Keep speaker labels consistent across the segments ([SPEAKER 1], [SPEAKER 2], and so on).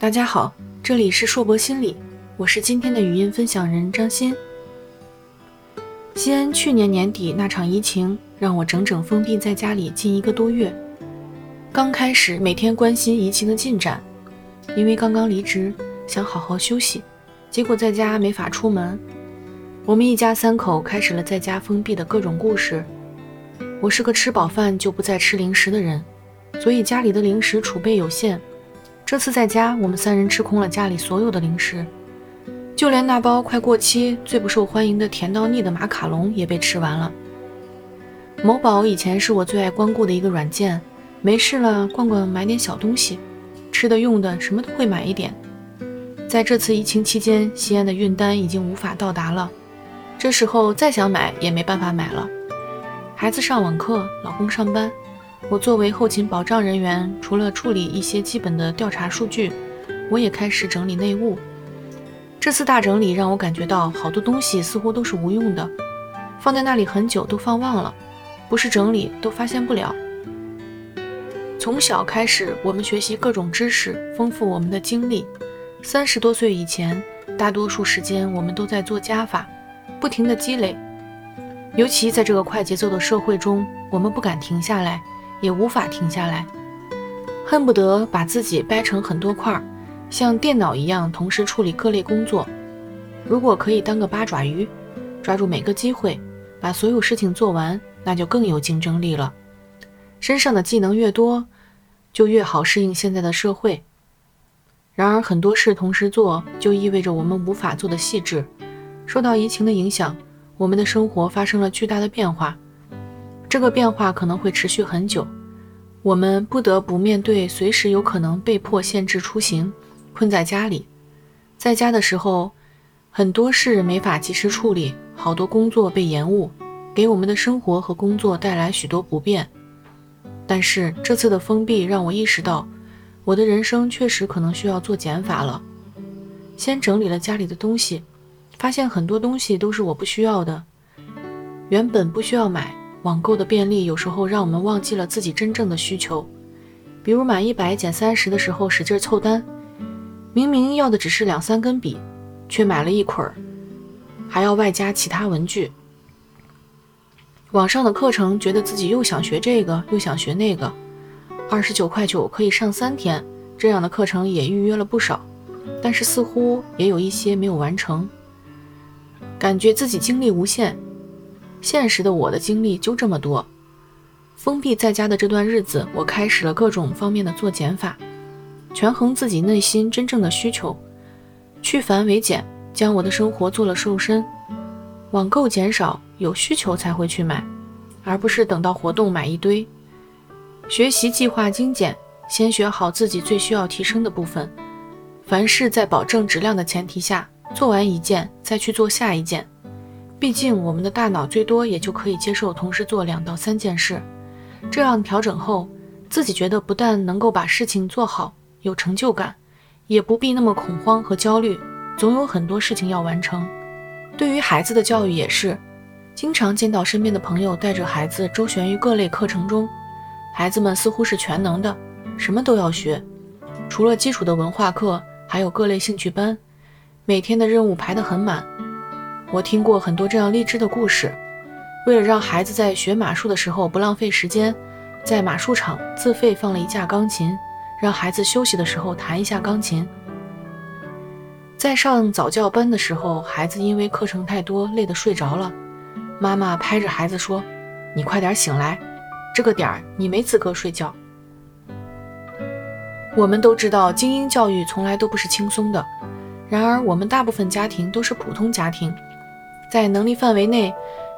[SPEAKER 1] 大家好，这里是硕博心理，我是今天的语音分享人张欣。西安去年年底那场疫情，让我整整封闭在家里近一个多月。刚开始每天关心疫情的进展，因为刚刚离职，想好好休息，结果在家没法出门。我们一家三口开始了在家封闭的各种故事。我是个吃饱饭就不再吃零食的人，所以家里的零食储备有限。这次在家，我们三人吃空了家里所有的零食，就连那包快过期、最不受欢迎的甜到腻的马卡龙也被吃完了。某宝以前是我最爱光顾的一个软件，没事了逛逛买点小东西，吃的用的什么都会买一点。在这次疫情期间，西安的运单已经无法到达了，这时候再想买也没办法买了。孩子上网课，老公上班。我作为后勤保障人员，除了处理一些基本的调查数据，我也开始整理内务。这次大整理让我感觉到，好多东西似乎都是无用的，放在那里很久都放忘了，不是整理都发现不了。从小开始，我们学习各种知识，丰富我们的经历。三十多岁以前，大多数时间我们都在做加法，不停地积累。尤其在这个快节奏的社会中，我们不敢停下来。也无法停下来，恨不得把自己掰成很多块儿，像电脑一样同时处理各类工作。如果可以当个八爪鱼，抓住每个机会，把所有事情做完，那就更有竞争力了。身上的技能越多，就越好适应现在的社会。然而，很多事同时做，就意味着我们无法做的细致。受到疫情的影响，我们的生活发生了巨大的变化。这个变化可能会持续很久，我们不得不面对随时有可能被迫限制出行，困在家里。在家的时候，很多事没法及时处理，好多工作被延误，给我们的生活和工作带来许多不便。但是这次的封闭让我意识到，我的人生确实可能需要做减法了。先整理了家里的东西，发现很多东西都是我不需要的，原本不需要买。网购的便利有时候让我们忘记了自己真正的需求，比如满一百减三十的时候使劲凑单，明明要的只是两三根笔，却买了一捆儿，还要外加其他文具。网上的课程觉得自己又想学这个又想学那个，二十九块九可以上三天，这样的课程也预约了不少，但是似乎也有一些没有完成，感觉自己精力无限。现实的我的经历就这么多，封闭在家的这段日子，我开始了各种方面的做减法，权衡自己内心真正的需求，去繁为简，将我的生活做了瘦身。网购减少，有需求才会去买，而不是等到活动买一堆。学习计划精简，先学好自己最需要提升的部分，凡事在保证质量的前提下，做完一件再去做下一件。毕竟，我们的大脑最多也就可以接受同时做两到三件事。这样调整后，自己觉得不但能够把事情做好，有成就感，也不必那么恐慌和焦虑，总有很多事情要完成。对于孩子的教育也是，经常见到身边的朋友带着孩子周旋于各类课程中，孩子们似乎是全能的，什么都要学，除了基础的文化课，还有各类兴趣班，每天的任务排得很满。我听过很多这样励志的故事。为了让孩子在学马术的时候不浪费时间，在马术场自费放了一架钢琴，让孩子休息的时候弹一下钢琴。在上早教班的时候，孩子因为课程太多，累得睡着了。妈妈拍着孩子说：“你快点醒来，这个点儿你没资格睡觉。”我们都知道，精英教育从来都不是轻松的。然而，我们大部分家庭都是普通家庭。在能力范围内，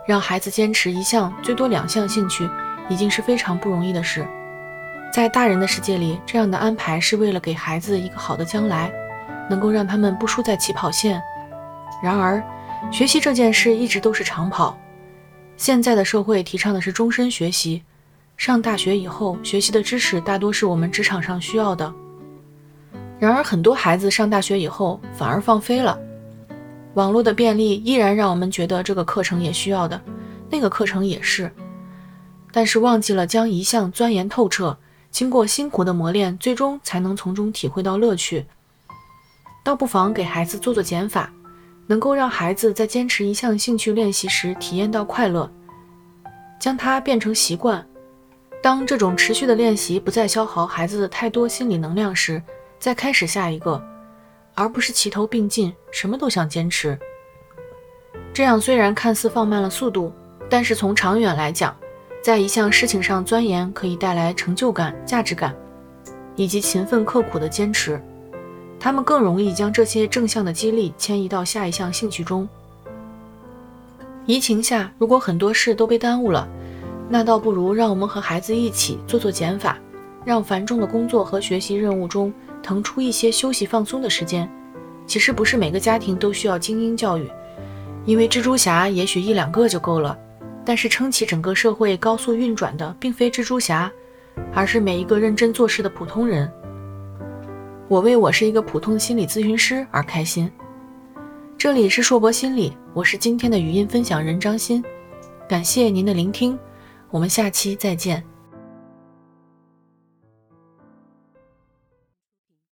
[SPEAKER 1] 让孩子坚持一项最多两项兴趣，已经是非常不容易的事。在大人的世界里，这样的安排是为了给孩子一个好的将来，能够让他们不输在起跑线。然而，学习这件事一直都是长跑。现在的社会提倡的是终身学习，上大学以后学习的知识大多是我们职场上需要的。然而，很多孩子上大学以后反而放飞了。网络的便利依然让我们觉得这个课程也需要的，那个课程也是，但是忘记了将一项钻研透彻，经过辛苦的磨练，最终才能从中体会到乐趣。倒不妨给孩子做做减法，能够让孩子在坚持一项兴趣练习时体验到快乐，将它变成习惯。当这种持续的练习不再消耗孩子的太多心理能量时，再开始下一个，而不是齐头并进，什么都想坚持。这样虽然看似放慢了速度，但是从长远来讲，在一项事情上钻研可以带来成就感、价值感，以及勤奋刻苦的坚持。他们更容易将这些正向的激励迁移到下一项兴趣中。疫情下，如果很多事都被耽误了，那倒不如让我们和孩子一起做做减法，让繁重的工作和学习任务中腾出一些休息放松的时间。其实不是每个家庭都需要精英教育，因为蜘蛛侠也许一两个就够了。但是撑起整个社会高速运转的，并非蜘蛛侠，而是每一个认真做事的普通人。我为我是一个普通心理咨询师而开心。这里是硕博心理，我是今天的语音分享人张欣，感谢您的聆听。我们下期再见。